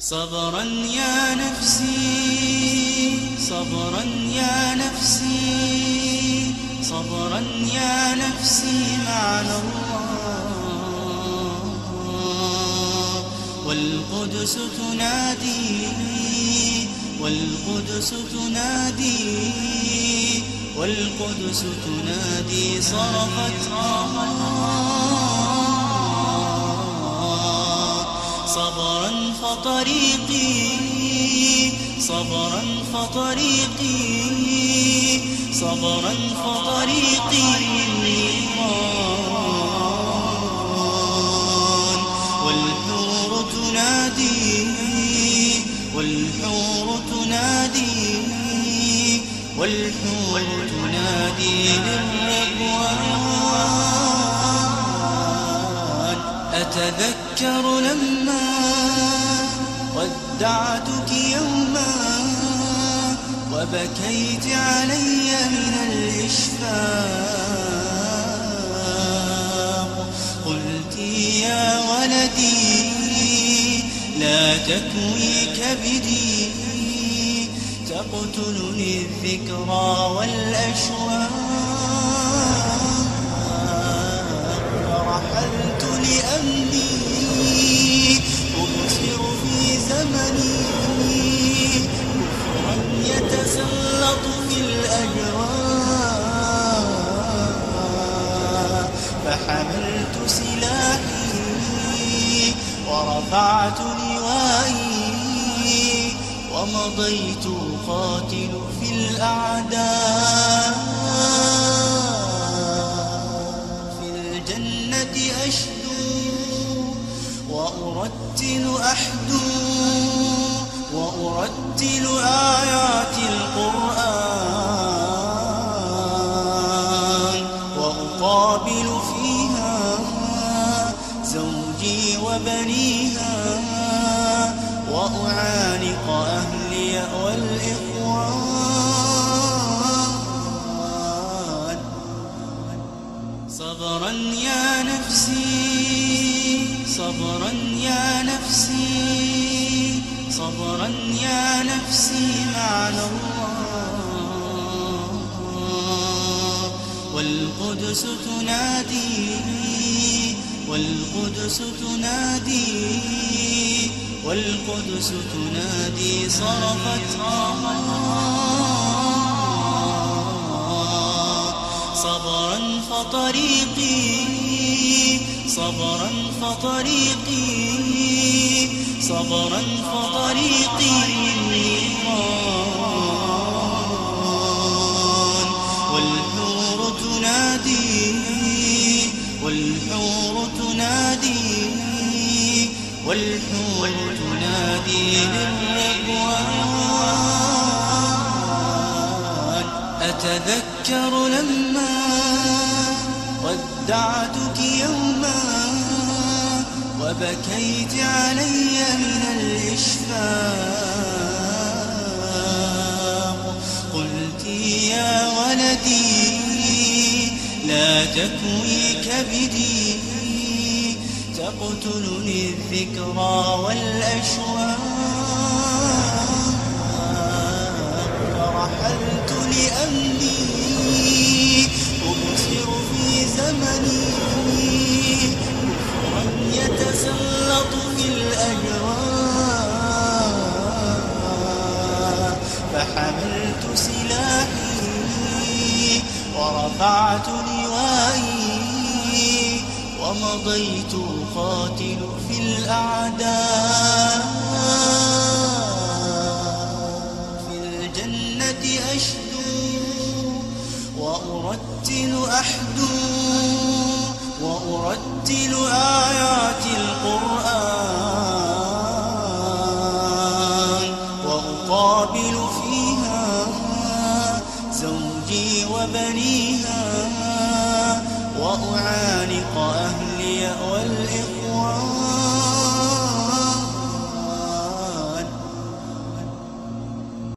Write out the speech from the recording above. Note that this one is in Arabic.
صبرا يا نفسي صبرا يا نفسي صبرا يا نفسي معنا الله. والقدس تنادي والقدس تنادي والقدس تنادي صرخت صبرا فطريقي صبرا فطريقي صبرا فطريقي. والحور تنادي والحور تنادي والحور تنادي للرضوان. أتذكر لما ودعتك يوما وبكيت علي من الإشفاق. قلت يا ولدي لا تكوي كبدي تقتلني الذكرى والأشواق فحملت سلاحي ورفعت لوائي ومضيت قاتل في الأعداء. في الجنة أشدو وأرتل أحدو وأرتل آيات القرآن. وأعانق أهلي والإخوان. صبرا يا نفسي صبرا يا نفسي صبرا يا نفسي معنا الله. والقدس تنادي والقدس تنادي. والقدس تنادي صرخت صبرا فطريقي صبرا فطريقي صبرا فطريقي. والحور تنادي والحور تنادي. والحور تنادي للرضوان أتذكر لما ودعتك يوما وبكيت علي من الإشفاق. قلت يا ولدي لا تكوي كبدي. تقتلني الذكرى والأشواق فرحلت لأمني أبصر في زمني كفرا يتسلط في الأجواء فحملت سلاحي ورفعت لوائي. ومضيت قاتل في الأعداء في الجنة أشدو وأرتل أحدو وأرتل آيات القرآن وأقابل فيها زوجي وبنيها وأعانق أهلي والإخوان